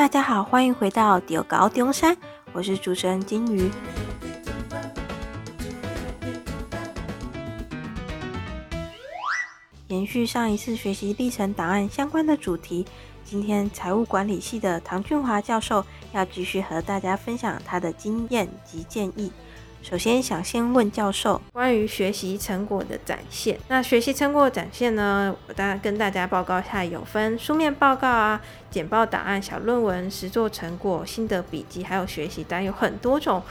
大家好，欢迎回到中猴中山，我是主持人金鱼。延续上一次学习历程档案相关的主题，今天财务管理系的唐俊华教授要继续和大家分享他的经验及建议。首先想先问教授关于学习成果的展现。那学习成果的展现呢，我大跟大家报告一下，有分书面报告啊、简报档案、小论文、实作成果、心得笔记，还有学习单，有很多种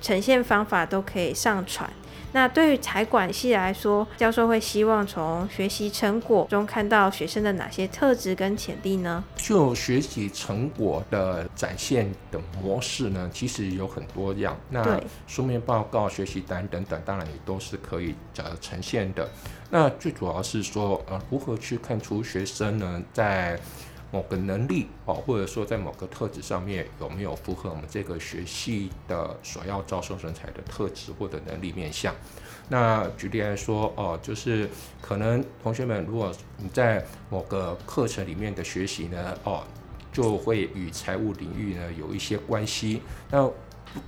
呈现方法都可以上传。那对于财管系来说，教授会希望从学习成果中看到学生的哪些特质跟潜力呢？就学习成果的展现的模式呢，其实有很多样。那书面报告、学习单等等，当然也都是可以呃呈现的。那最主要是说，呃，如何去看出学生呢，在某个能力哦，或者说在某个特质上面有没有符合我们这个学系的所要招收人才的特质或者能力面向？那举例来说哦，就是可能同学们，如果你在某个课程里面的学习呢，哦，就会与财务领域呢有一些关系。那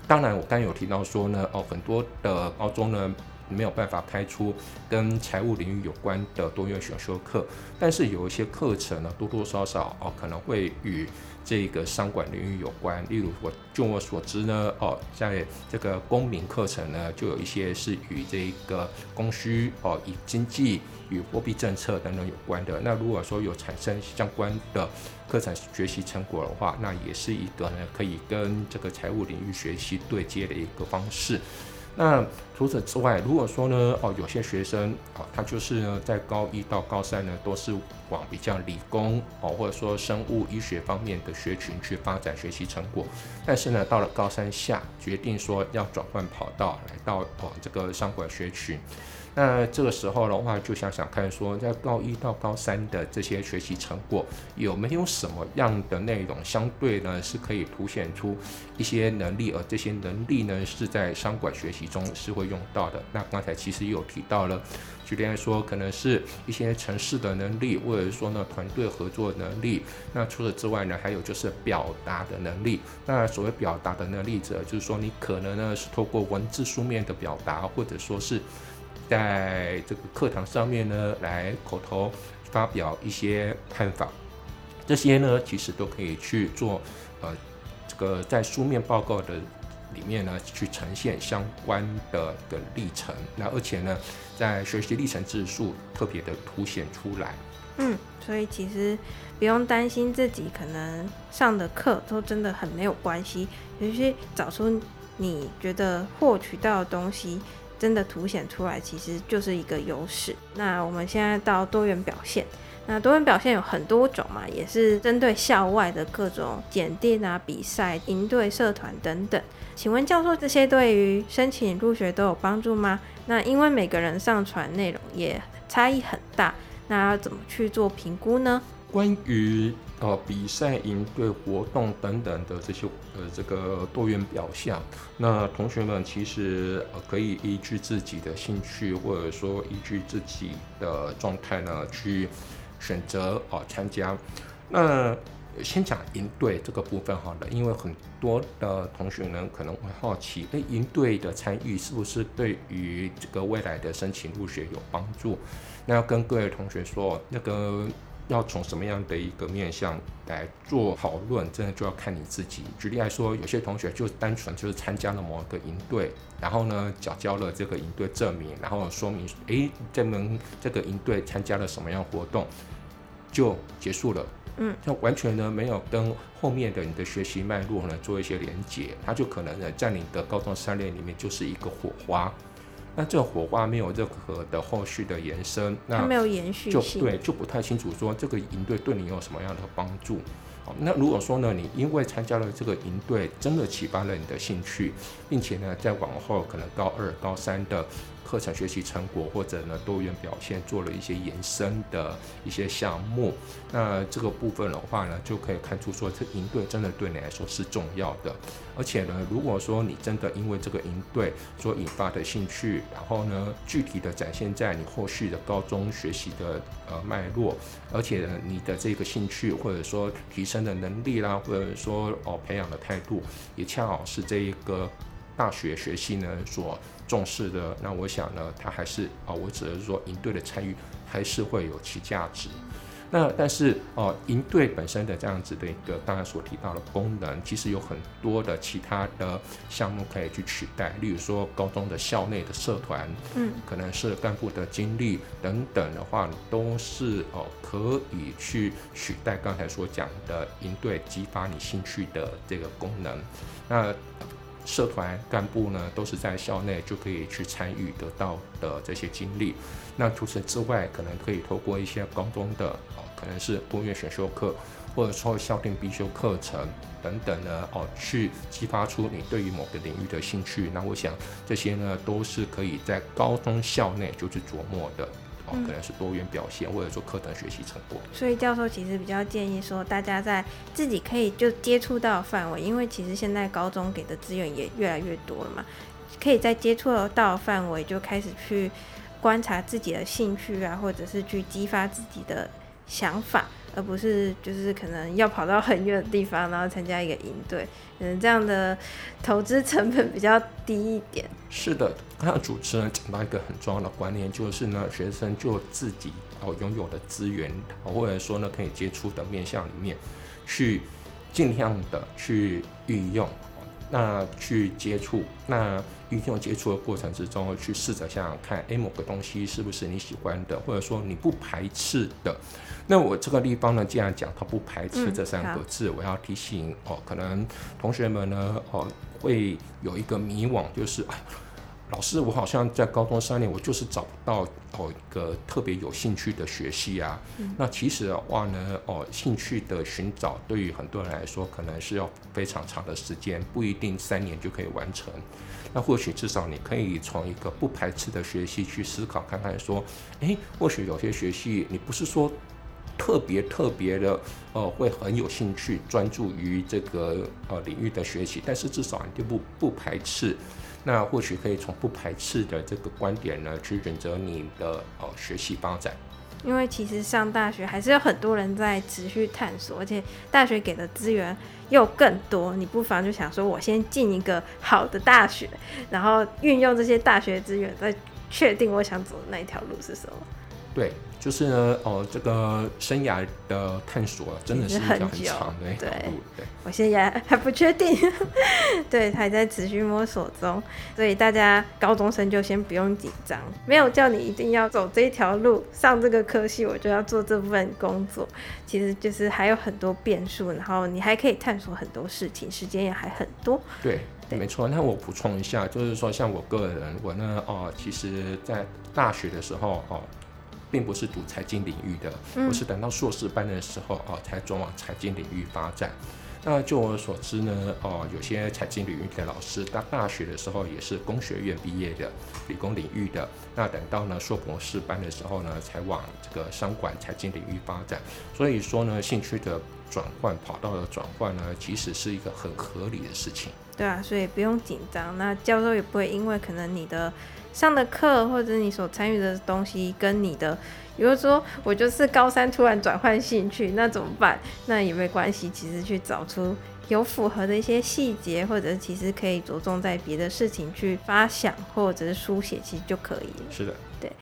当然，我刚有提到说呢，哦，很多的高中呢。没有办法开出跟财务领域有关的多元选修课，但是有一些课程呢，多多少少哦可能会与这个商管领域有关。例如我就我所知呢，哦，在这个公民课程呢，就有一些是与这个供需哦、以经济与货币政策等等有关的。那如果说有产生相关的课程学习成果的话，那也是一个呢可以跟这个财务领域学习对接的一个方式。那除此之外，如果说呢，哦，有些学生啊，他就是呢，在高一到高三呢，都是往比较理工哦，或者说生物医学方面的学群去发展学习成果，但是呢，到了高三下，决定说要转换跑道，来到哦这个商管学群。那这个时候的话，就想想看，说在高一到高三的这些学习成果，有没有什么样的内容，相对呢是可以凸显出一些能力，而这些能力呢是在商管学习中是会用到的。那刚才其实有提到了，举例来说，可能是一些城市的能力，或者说呢团队合作能力。那除此之外呢，还有就是表达的能力。那所谓表达的能力者，就是说你可能呢是透过文字书面的表达，或者说是。在这个课堂上面呢，来口头发表一些看法，这些呢其实都可以去做，呃，这个在书面报告的里面呢去呈现相关的的历程，那而且呢在学习历程字数特别的凸显出来。嗯，所以其实不用担心自己可能上的课都真的很没有关系，尤其找出你觉得获取到的东西。真的凸显出来，其实就是一个优势。那我们现在到多元表现，那多元表现有很多种嘛，也是针对校外的各种检定啊、比赛、营队、社团等等。请问教授，这些对于申请入学都有帮助吗？那因为每个人上传内容也差异很大，那要怎么去做评估呢？关于呃比赛、营队活动等等的这些呃这个多元表象，那同学们其实呃可以依据自己的兴趣，或者说依据自己的状态呢去选择啊参加。那先讲营队这个部分好了，因为很多的同学呢可能会好奇，诶，营队的参与是不是对于这个未来的申请入学有帮助？那要跟各位同学说，那个。要从什么样的一个面向来做讨论，真的就要看你自己。举例来说，有些同学就单纯就是参加了某一个营队，然后呢，缴交了这个营队证明，然后说明，诶，这门这个营队参加了什么样活动，就结束了。嗯，就完全呢没有跟后面的你的学习脉络呢做一些连接，它就可能呢在你的高中三年里面就是一个火花。那这个火花没有任何的后续的延伸，那没有延续就对，就不太清楚说这个营队对你有什么样的帮助。好，那如果说呢，你因为参加了这个营队，真的启发了你的兴趣，并且呢，在往后可能高二、高三的课程学习成果或者呢多元表现做了一些延伸的一些项目。那这个部分的话呢，就可以看出说，这营队真的对你来说是重要的。而且呢，如果说你真的因为这个营队所引发的兴趣，然后呢，具体的展现在你后续的高中学习的呃脉络，而且呢，你的这个兴趣或者说提升的能力啦，或者说哦培养的态度，也恰好是这一个大学学习呢所重视的，那我想呢，它还是啊、哦，我只能说营队的参与还是会有其价值。那但是哦，营队本身的这样子的一个刚才所提到的功能，其实有很多的其他的项目可以去取代，例如说高中的校内的社团，嗯，可能是干部的经历等等的话，都是哦可以去取代刚才所讲的营队激发你兴趣的这个功能。那社团干部呢，都是在校内就可以去参与得到的这些经历。那除此之外，可能可以透过一些高中的哦，可能是多元选修课，或者说校定必修课程等等呢，哦，去激发出你对于某个领域的兴趣。那我想这些呢，都是可以在高中校内就去琢磨的哦，可能是多元表现，或者说课堂学习成果。所以教授其实比较建议说，大家在自己可以就接触到范围，因为其实现在高中给的资源也越来越多了嘛，可以在接触到范围就开始去。观察自己的兴趣啊，或者是去激发自己的想法，而不是就是可能要跑到很远的地方，然后参加一个营队，嗯，这样的投资成本比较低一点。是的，刚刚主持人讲到一个很重要的观念，就是呢，学生就自己哦拥有的资源，或者说呢可以接触的面向里面，去尽量的去运用。那去接触，那运用接触的过程之中，去试着想想看，诶，某个东西是不是你喜欢的，或者说你不排斥的。那我这个地方呢，既然讲它不排斥这三个字，嗯、我要提醒哦，可能同学们呢，哦，会有一个迷惘，就是。老师，我好像在高中三年，我就是找不到哦一个特别有兴趣的学系啊。嗯、那其实的话呢，哦，兴趣的寻找对于很多人来说，可能是要非常长的时间，不一定三年就可以完成。那或许至少你可以从一个不排斥的学习去思考看看，说，诶，或许有些学习你不是说特别特别的，呃，会很有兴趣专注于这个呃领域的学习，但是至少你就不不排斥。那或许可以从不排斥的这个观点呢，去选择你的呃学习发展。因为其实上大学还是有很多人在持续探索，而且大学给的资源又更多，你不妨就想说，我先进一个好的大学，然后运用这些大学资源，再确定我想走的那一条路是什么。对。就是呢，哦，这个生涯的探索真的是一条很长的一条路。对，对我现在还不确定，对，还在持续摸索中。所以大家高中生就先不用紧张，没有叫你一定要走这一条路，上这个科系，我就要做这份工作。其实就是还有很多变数，然后你还可以探索很多事情，时间也还很多。对，对没错。那我补充一下，就是说，像我个人，我呢，哦，其实在大学的时候，哦。并不是读财经领域的，我是等到硕士班的时候哦，才转往财经领域发展。那就我所知呢，哦，有些财经领域的老师，他大学的时候也是工学院毕业的，理工领域的。那等到呢硕博士班的时候呢，才往这个商管财经领域发展。所以说呢，兴趣的转换、跑道的转换呢，其实是一个很合理的事情。对啊，所以不用紧张。那教授也不会因为可能你的。上的课或者你所参与的东西跟你的，比如说我就是高三突然转换兴趣，那怎么办？那也没关系，其实去找出有符合的一些细节，或者其实可以着重在别的事情去发想或者是书写，其实就可以了。是的。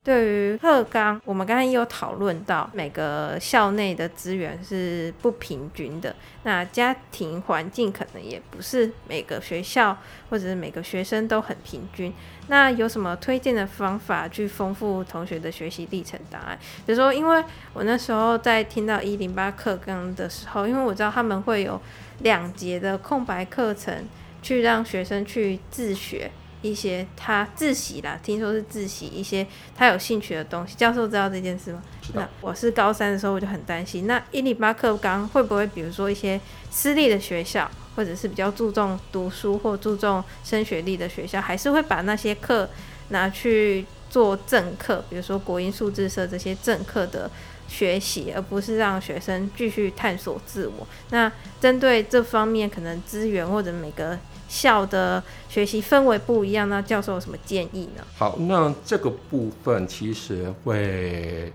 对，于课纲，我们刚才也有讨论到，每个校内的资源是不平均的，那家庭环境可能也不是每个学校或者是每个学生都很平均。那有什么推荐的方法去丰富同学的学习历程档案？比如说，因为我那时候在听到一零八课纲的时候，因为我知道他们会有两节的空白课程，去让学生去自学。一些他自习啦，听说是自习一些他有兴趣的东西。教授知道这件事吗？那我是高三的时候我就很担心，那一零八课纲会不会，比如说一些私立的学校，或者是比较注重读书或注重升学历的学校，还是会把那些课拿去做政课，比如说国英数字社这些政课的学习，而不是让学生继续探索自我。那针对这方面，可能资源或者每个校的学习氛围不一样，那教授有什么建议呢？好，那这个部分其实会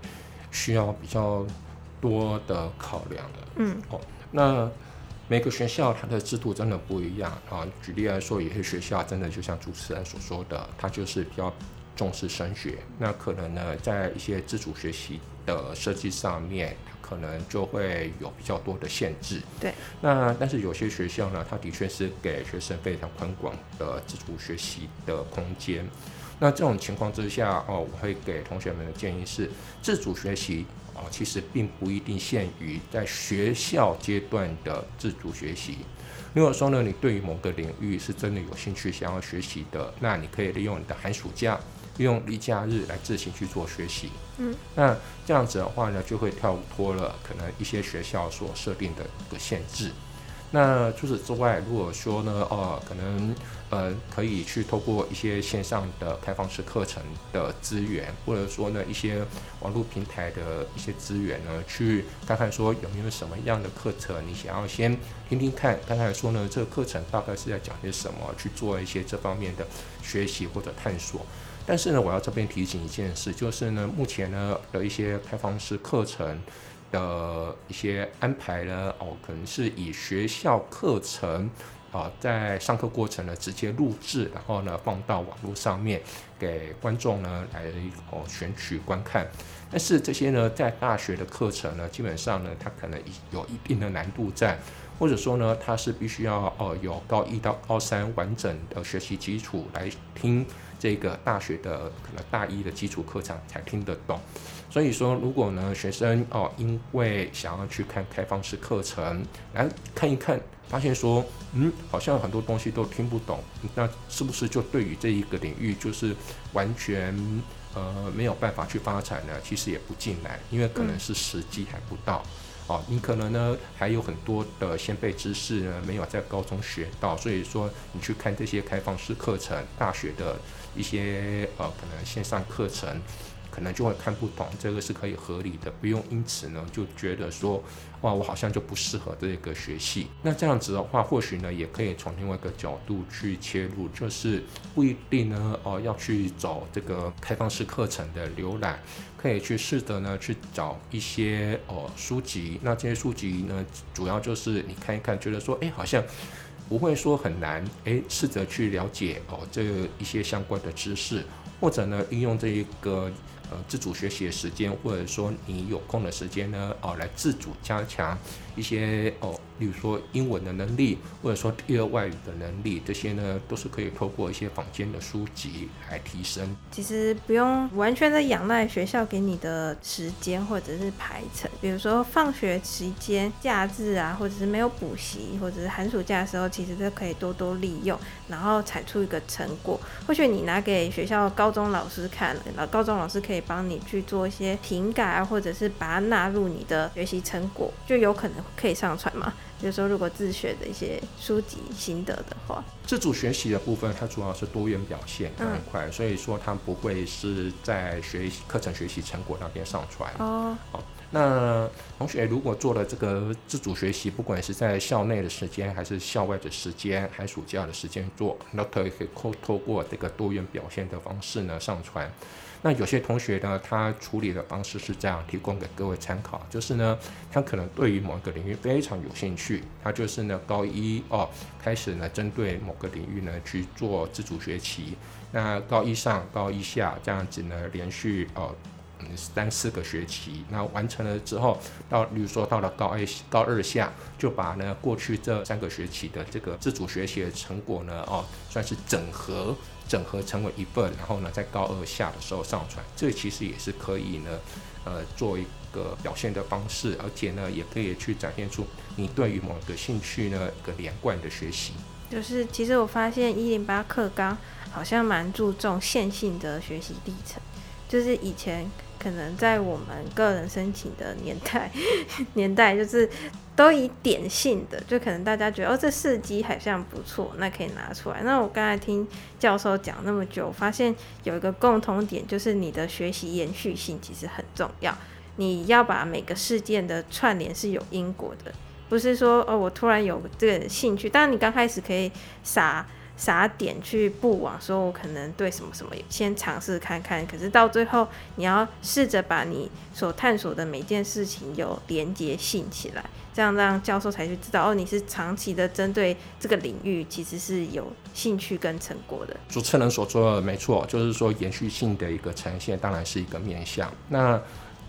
需要比较多的考量的。嗯，哦，那每个学校它的制度真的不一样啊。举例来说，有些学校真的就像主持人所说的，它就是比较重视升学，那可能呢，在一些自主学习的设计上面。可能就会有比较多的限制。对。那但是有些学校呢，它的确是给学生非常宽广的自主学习的空间。那这种情况之下，哦，我会给同学们的建议是，自主学习哦，其实并不一定限于在学校阶段的自主学习。如果说呢，你对于某个领域是真的有兴趣想要学习的，那你可以利用你的寒暑假。用例假日来自行去做学习，嗯，那这样子的话呢，就会跳脱了可能一些学校所设定的一个限制。那除此之外，如果说呢，哦，可能呃可以去透过一些线上的开放式课程的资源，或者说呢一些网络平台的一些资源呢，去看看说有没有什么样的课程，你想要先听听看，看看说呢这个课程大概是在讲些什么，去做一些这方面的学习或者探索。但是呢，我要这边提醒一件事，就是呢，目前呢的一些开放式课程的一些安排呢，哦，可能是以学校课程啊，在上课过程呢直接录制，然后呢放到网络上面给观众呢来哦选取观看。但是这些呢，在大学的课程呢，基本上呢，它可能有一定的难度在，或者说呢，它是必须要哦有高一到高三完整的学习基础来听。这个大学的可能大一的基础课程才听得懂，所以说如果呢学生哦因为想要去看开放式课程来看一看，发现说嗯好像很多东西都听不懂，那是不是就对于这一个领域就是完全呃没有办法去发展呢？其实也不尽然，因为可能是时机还不到。哦，你可能呢还有很多的先辈知识呢没有在高中学到，所以说你去看这些开放式课程，大学的一些呃可能线上课程。可能就会看不懂，这个是可以合理的，不用因此呢就觉得说，哇，我好像就不适合这个学系。那这样子的话，或许呢也可以从另外一个角度去切入，就是不一定呢哦要去找这个开放式课程的浏览，可以去试着呢去找一些哦书籍。那这些书籍呢，主要就是你看一看，觉得说，哎，好像不会说很难，哎，试着去了解哦这一些相关的知识，或者呢应用这一个。呃，自主学习的时间，或者说你有空的时间呢，哦，来自主加强一些哦。比如说英文的能力，或者说第二外语的能力，这些呢都是可以透过一些坊间的书籍来提升。其实不用完全的仰赖学校给你的时间或者是排程，比如说放学时间、假日啊，或者是没有补习，或者是寒暑假的时候，其实都可以多多利用，然后产出一个成果。或许你拿给学校高高中老师看，然后高中老师可以帮你去做一些评改啊，或者是把它纳入你的学习成果，就有可能可以上传嘛。比如说，如果自学的一些书籍心得的话，自主学习的部分，它主要是多元表现那一块，嗯、所以说它不会是在学课程学习成果那边上传。哦，好，那同学如果做了这个自主学习，不管是在校内的时间，还是校外的时间，寒暑假的时间做，那可以透透过这个多元表现的方式呢上传。那有些同学呢，他处理的方式是这样，提供给各位参考，就是呢，他可能对于某一个领域非常有兴趣，他就是呢高一哦开始呢针对某个领域呢去做自主学习，那高一上高一下这样子呢连续哦嗯三四个学期，那完成了之后，到比如说到了高二高二下，就把呢过去这三个学期的这个自主学习的成果呢哦算是整合。整合成为一份，然后呢，在高二下的时候上传，这其实也是可以呢，呃，做一个表现的方式，而且呢，也可以去展现出你对于某个兴趣呢一个连贯的学习。就是其实我发现一零八课纲好像蛮注重线性的学习历程，就是以前可能在我们个人申请的年代，年代就是都以点性的，就可能大家觉得哦，这四机好像不错，那可以拿出来。那我刚才听教授讲那么久，发现有一个共同点，就是你的学习延续性其实很重要。你要把每个事件的串联是有因果的，不是说哦，我突然有这个兴趣，当然你刚开始可以撒。啥点去布网，说我可能对什么什么先尝试看看，可是到最后你要试着把你所探索的每件事情有连结性起来，这样让教授才去知道哦，你是长期的针对这个领域其实是有兴趣跟成果的。主持人所说的没错，就是说延续性的一个呈现当然是一个面向。那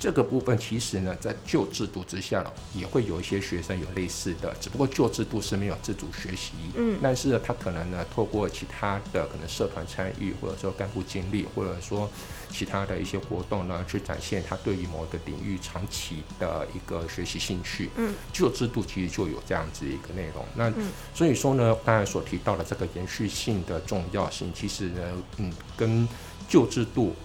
这个部分其实呢，在旧制度之下呢，也会有一些学生有类似的，只不过旧制度是没有自主学习，嗯，但是呢，他可能呢，透过其他的可能社团参与，或者说干部经历，或者说其他的一些活动呢，去展现他对于某个领域长期的一个学习兴趣，嗯，旧制度其实就有这样子一个内容，那所以说呢，刚才所提到的这个延续性的重要性，其实呢，嗯，跟旧制度。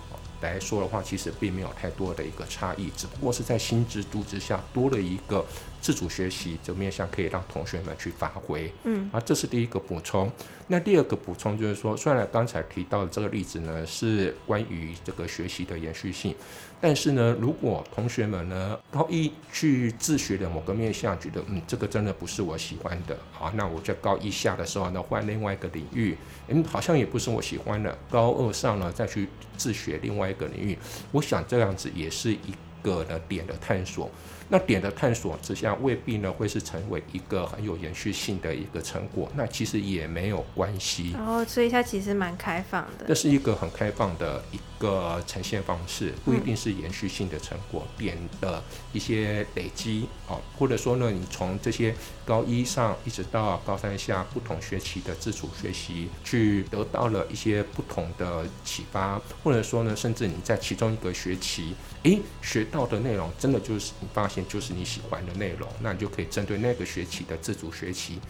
来说的话，其实并没有太多的一个差异，只不过是在新制度之下多了一个自主学习这面向，可以让同学们去发挥。嗯，啊，这是第一个补充。那第二个补充就是说，虽然刚才提到的这个例子呢，是关于这个学习的延续性。但是呢，如果同学们呢高一去自学的某个面向，觉得嗯这个真的不是我喜欢的，好，那我在高一下的时候呢换另外一个领域，嗯好像也不是我喜欢的，高二上呢再去自学另外一个领域，我想这样子也是一个呢点的探索。那点的探索之下，未必呢会是成为一个很有延续性的一个成果，那其实也没有关系。哦，所以它其实蛮开放的。这是一个很开放的一个呈现方式，不一定是延续性的成果，嗯、点的一些累积哦，或者说呢，你从这些高一上一直到高三下不同学期的自主学习，去得到了一些不同的启发，或者说呢，甚至你在其中一个学期，诶，学到的内容真的就是你发现。就是你喜欢的内容，那你就可以针对那个学期的自主学习，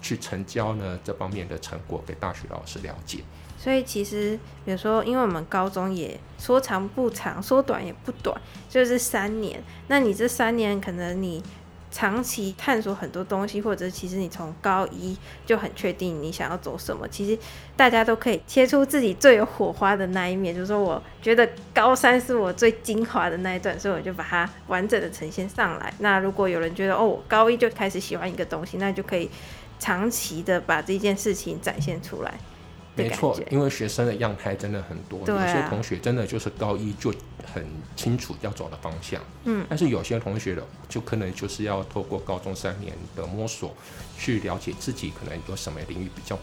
去成交呢这方面的成果给大学老师了解。所以其实，比如说，因为我们高中也说长不长，说短也不短，就是三年。那你这三年可能你。长期探索很多东西，或者其实你从高一就很确定你想要走什么。其实大家都可以切出自己最有火花的那一面，就是说我觉得高三是我最精华的那一段，所以我就把它完整的呈现上来。那如果有人觉得哦，我高一就开始喜欢一个东西，那就可以长期的把这件事情展现出来。没错，因为学生的样态真的很多，啊，有些同学真的就是高一就很清楚要走的方向，嗯，但是有些同学的就可能就是要透过高中三年的摸索，去了解自己可能有什么领域比较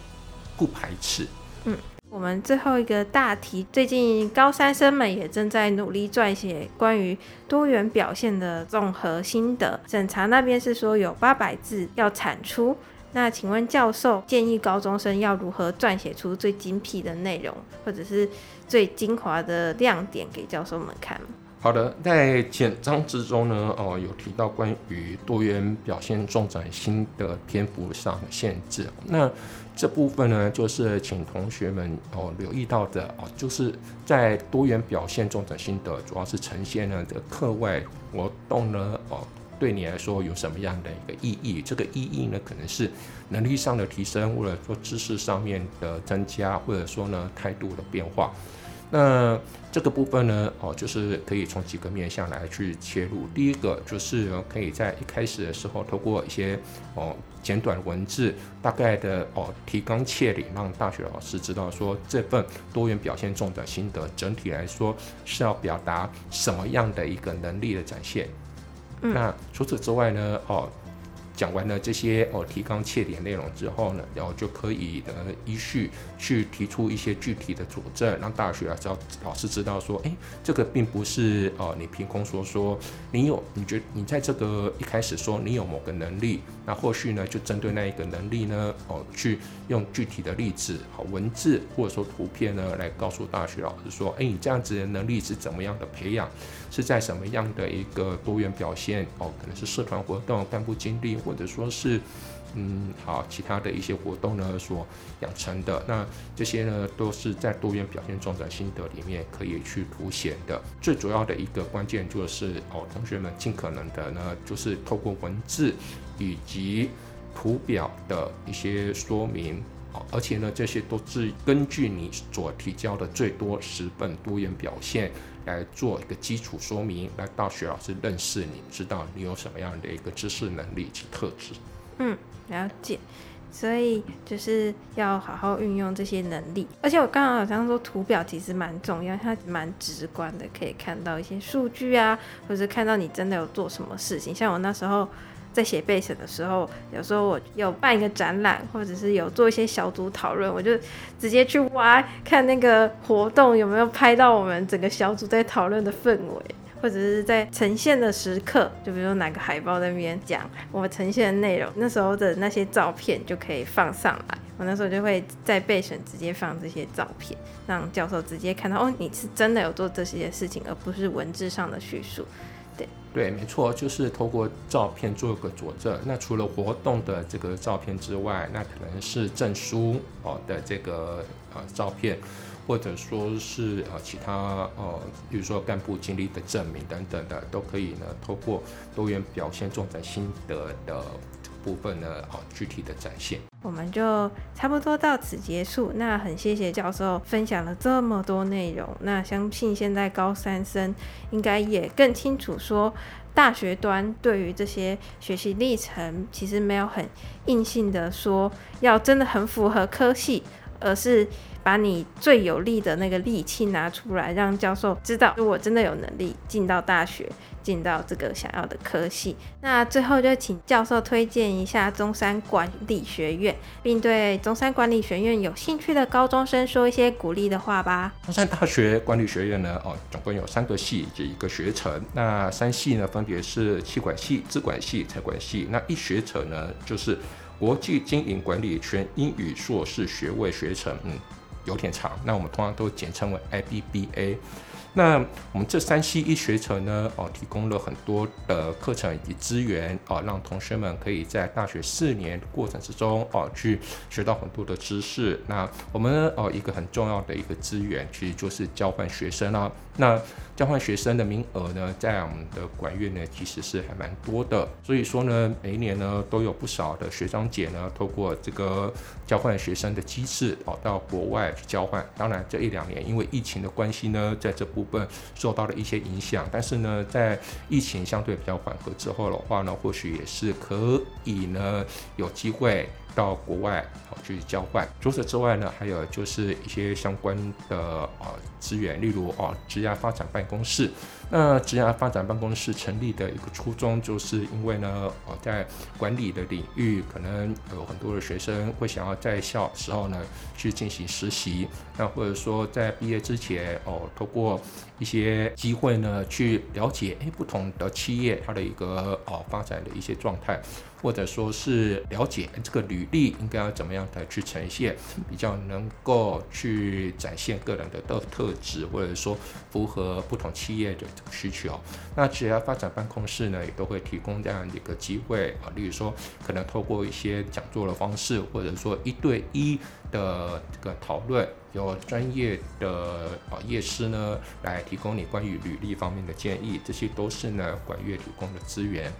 不排斥。嗯，我们最后一个大题，最近高三生们也正在努力撰写关于多元表现的综合心得，审查那边是说有八百字要产出。那请问教授建议高中生要如何撰写出最精辟的内容，或者是最精华的亮点给教授们看？好的，在简章之中呢，哦，有提到关于多元表现重展心的篇幅上的限制。那这部分呢，就是请同学们哦留意到的哦，就是在多元表现重展心得，主要是呈现了这个课外活动呢，哦。对你来说有什么样的一个意义？这个意义呢，可能是能力上的提升，或者说知识上面的增加，或者说呢态度的变化。那这个部分呢，哦，就是可以从几个面向来去切入。第一个就是可以在一开始的时候，透过一些哦简短文字，大概的哦提纲挈领，让大学老师知道说这份多元表现中的心得，整体来说是要表达什么样的一个能力的展现。那除此之外呢？哦。讲完了这些哦提纲挈领内容之后呢，然后就可以呃依序去提出一些具体的佐证，让大学啊知道老师知道说，哎，这个并不是哦你凭空说说，你有你觉你在这个一开始说你有某个能力，那后续呢就针对那一个能力呢哦去用具体的例子、好文字或者说图片呢来告诉大学老师说，哎，你这样子的能力是怎么样的培养，是在什么样的一个多元表现哦，可能是社团活动、干部经历。或者说是嗯，好，其他的一些活动呢所养成的。那这些呢都是在多元表现重展心得里面可以去凸显的。最主要的一个关键就是哦，同学们尽可能的呢，就是透过文字以及图表的一些说明。而且呢，这些都是根据你所提交的最多十本多元表现来做一个基础说明，来到徐老师认识你，知道你有什么样的一个知识能力及特质。嗯，了解。所以就是要好好运用这些能力。而且我刚刚好像说图表其实蛮重要，它蛮直观的，可以看到一些数据啊，或者看到你真的有做什么事情。像我那时候。在写备审的时候，有时候我有办一个展览，或者是有做一些小组讨论，我就直接去挖看那个活动有没有拍到我们整个小组在讨论的氛围，或者是在呈现的时刻，就比如说哪个海报在那边讲我们呈现的内容，那时候的那些照片就可以放上来。我那时候就会在备审直接放这些照片，让教授直接看到哦，你是真的有做这些事情，而不是文字上的叙述。对，没错，就是透过照片做个佐证。那除了活动的这个照片之外，那可能是证书哦的这个呃照片，或者说是呃其他呃，比如说干部经历的证明等等的，都可以呢透过多元表现重在心得的部分呢，好具体的展现。我们就差不多到此结束。那很谢谢教授分享了这么多内容。那相信现在高三生应该也更清楚，说大学端对于这些学习历程，其实没有很硬性的说要真的很符合科系，而是把你最有利的那个利器拿出来，让教授知道，如果真的有能力进到大学。进到这个想要的科系，那最后就请教授推荐一下中山管理学院，并对中山管理学院有兴趣的高中生说一些鼓励的话吧。中山大学管理学院呢，哦，总共有三个系及一个学程。那三系呢，分别是气管系、资管系、财管系。那一学程呢，就是国际经营管理全英语硕士学位学程，嗯，有点长。那我们通常都简称为 IBBA。那我们这三系一学程呢，哦，提供了很多的课程以及资源，哦，让同学们可以在大学四年过程之中，哦，去学到很多的知识。那我们哦，一个很重要的一个资源，其实就是交换学生啦。那交换学生的名额呢，在我们的管院呢，其实是还蛮多的。所以说呢，每一年呢，都有不少的学长姐呢，透过这个交换学生的机制，哦，到国外去交换。当然，这一两年因为疫情的关系呢，在这部部分受到了一些影响。但是呢，在疫情相对比较缓和之后的话呢，或许也是可以呢，有机会。到国外好去交换。除此之外呢，还有就是一些相关的啊资源，例如哦职涯发展办公室。那职涯发展办公室成立的一个初衷，就是因为呢，哦在管理的领域，可能有很多的学生会想要在校时候呢去进行实习，那或者说在毕业之前哦，透过一些机会呢去了解诶不同的企业它的一个哦发展的一些状态。或者说是了解这个履历应该要怎么样的去呈现，比较能够去展现个人的特特质，或者说符合不同企业的这个需求。那职涯发展办公室呢，也都会提供这样的一个机会啊，例如说可能透过一些讲座的方式，或者说一对一的这个讨论，有专业的啊业师呢来提供你关于履历方面的建议，这些都是呢管乐提供的资源。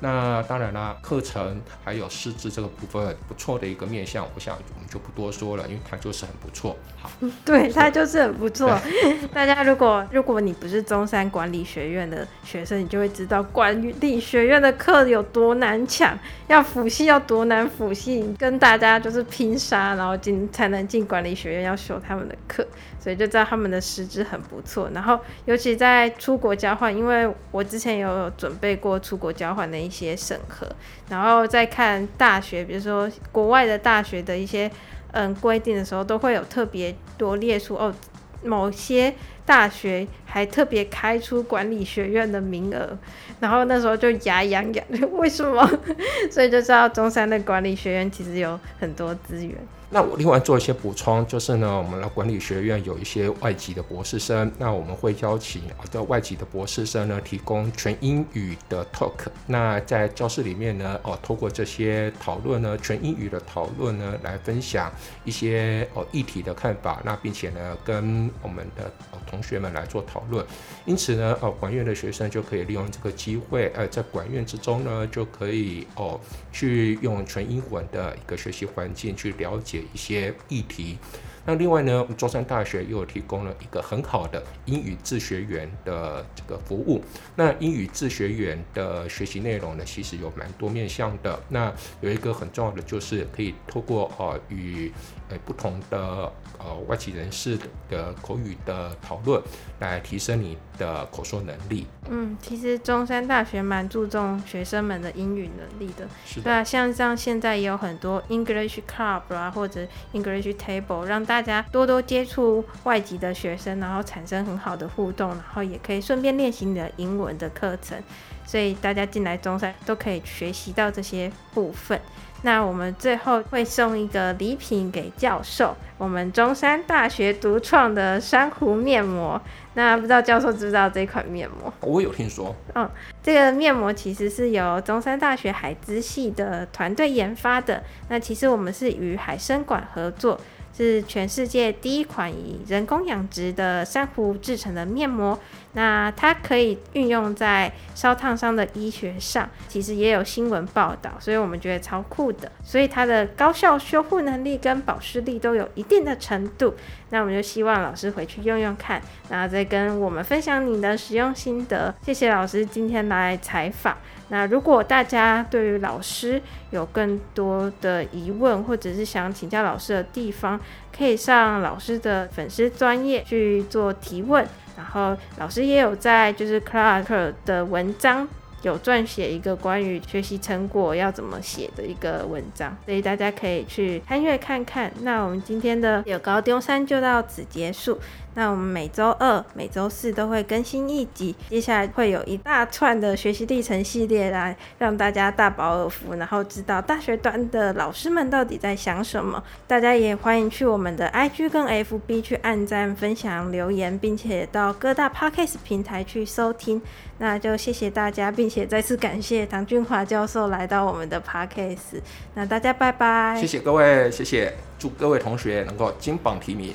那当然啦，课程还有师资这个部分不错的一个面向，我想我们就不多说了，因为它就是很不错。好，对，它就是很不错。大家如果如果你不是中山管理学院的学生，你就会知道管理学院的课有多难抢，要辅系要多难辅系，跟大家就是拼杀，然后进才能进管理学院要修他们的课。所以就知道他们的师资很不错，然后尤其在出国交换，因为我之前有准备过出国交换的一些审核，然后再看大学，比如说国外的大学的一些嗯规定的时候，都会有特别多列出哦，某些大学还特别开出管理学院的名额，然后那时候就牙痒痒，为什么？所以就知道中山的管理学院其实有很多资源。那我另外做一些补充，就是呢，我们的管理学院有一些外籍的博士生，那我们会邀请啊的外籍的博士生呢，提供全英语的 talk。那在教室里面呢，哦，透过这些讨论呢，全英语的讨论呢，来分享一些哦议题的看法，那并且呢，跟我们的同学们来做讨论。因此呢，哦，管院的学生就可以利用这个机会，呃，在管院之中呢，就可以哦，去用全英文的一个学习环境去了解。一些议题，那另外呢，中山大学又提供了一个很好的英语自学员的这个服务。那英语自学员的学习内容呢，其实有蛮多面向的。那有一个很重要的就是可以透过呃与呃不同的。呃，外籍人士的口语的讨论，来提升你的口说能力。嗯，其实中山大学蛮注重学生们的英语能力的。是的。对啊，像像现在也有很多 English Club 啊，或者 English Table，让大家多多接触外籍的学生，然后产生很好的互动，然后也可以顺便练习你的英文的课程。所以大家进来中山都可以学习到这些部分。那我们最后会送一个礼品给教授，我们中山大学独创的珊瑚面膜。那不知道教授知不知道这款面膜？我有听说。嗯，这个面膜其实是由中山大学海资系的团队研发的。那其实我们是与海生馆合作。是全世界第一款以人工养殖的珊瑚制成的面膜，那它可以运用在烧烫伤的医学上，其实也有新闻报道，所以我们觉得超酷的。所以它的高效修复能力跟保湿力都有一定的程度，那我们就希望老师回去用用看，然后再跟我们分享你的使用心得。谢谢老师今天来采访。那如果大家对于老师有更多的疑问，或者是想请教老师的地方，可以上老师的粉丝专页去做提问。然后老师也有在就是 Cloud 的文章。有撰写一个关于学习成果要怎么写的一个文章，所以大家可以去翻阅看看。那我们今天的有高中山就到此结束。那我们每周二、每周四都会更新一集，接下来会有一大串的学习历程系列来让大家大饱耳福，然后知道大学端的老师们到底在想什么。大家也欢迎去我们的 IG 跟 FB 去按赞、分享、留言，并且到各大 Podcast 平台去收听。那就谢谢大家，并且再次感谢唐俊华教授来到我们的 Podcast。那大家拜拜，谢谢各位，谢谢，祝各位同学能够金榜题名。